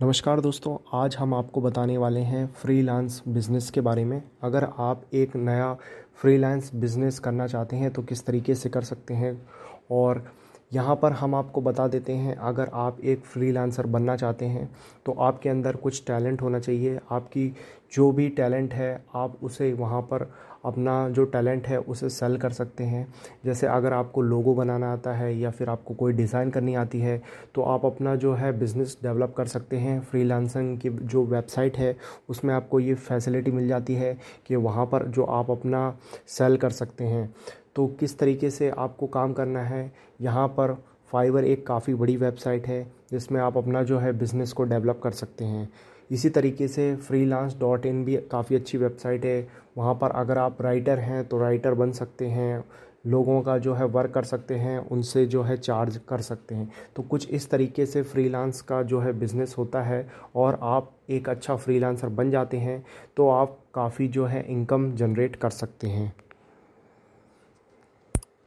नमस्कार दोस्तों, आज हम आपको बताने वाले हैं फ्रीलांस बिज़नेस के बारे में। अगर आप एक नया फ्रीलांस बिज़नेस करना चाहते हैं तो किस तरीके से कर सकते हैं? और यहाँ पर हम आपको बता देते हैं, अगर आप एक फ्रीलांसर बनना चाहते हैं तो आपके अंदर कुछ टैलेंट होना चाहिए। आपकी जो भी टैलेंट है, आप उसे वहाँ पर अपना जो टैलेंट है उसे सेल कर सकते हैं। जैसे अगर आपको लोगो बनाना आता है या फिर आपको कोई डिज़ाइन करनी आती है तो आप अपना जो है बिज़नेस डेवलप कर सकते हैं। फ्रीलांसिंग की जो वेबसाइट है, उसमें आपको ये फैसिलिटी मिल जाती है कि वहाँ पर जो आप अपना सेल कर सकते हैं। तो किस तरीके से आपको काम करना है, यहाँ पर फाइवर एक काफ़ी बड़ी वेबसाइट है, जिसमें आप अपना जो है बिज़नेस को डेवलप कर सकते हैं। इसी तरीके से फ्रीलांस डॉट इन भी काफ़ी अच्छी वेबसाइट है। वहाँ पर अगर आप राइटर हैं तो राइटर बन सकते हैं, लोगों का जो है वर्क कर सकते हैं, उनसे जो है चार्ज कर सकते हैं। तो कुछ इस तरीके से फ्रीलांस का जो है बिज़नेस होता है, और आप एक अच्छा फ्रीलांसर बन जाते हैं तो आप काफ़ी जो है इनकम जनरेट कर सकते हैं।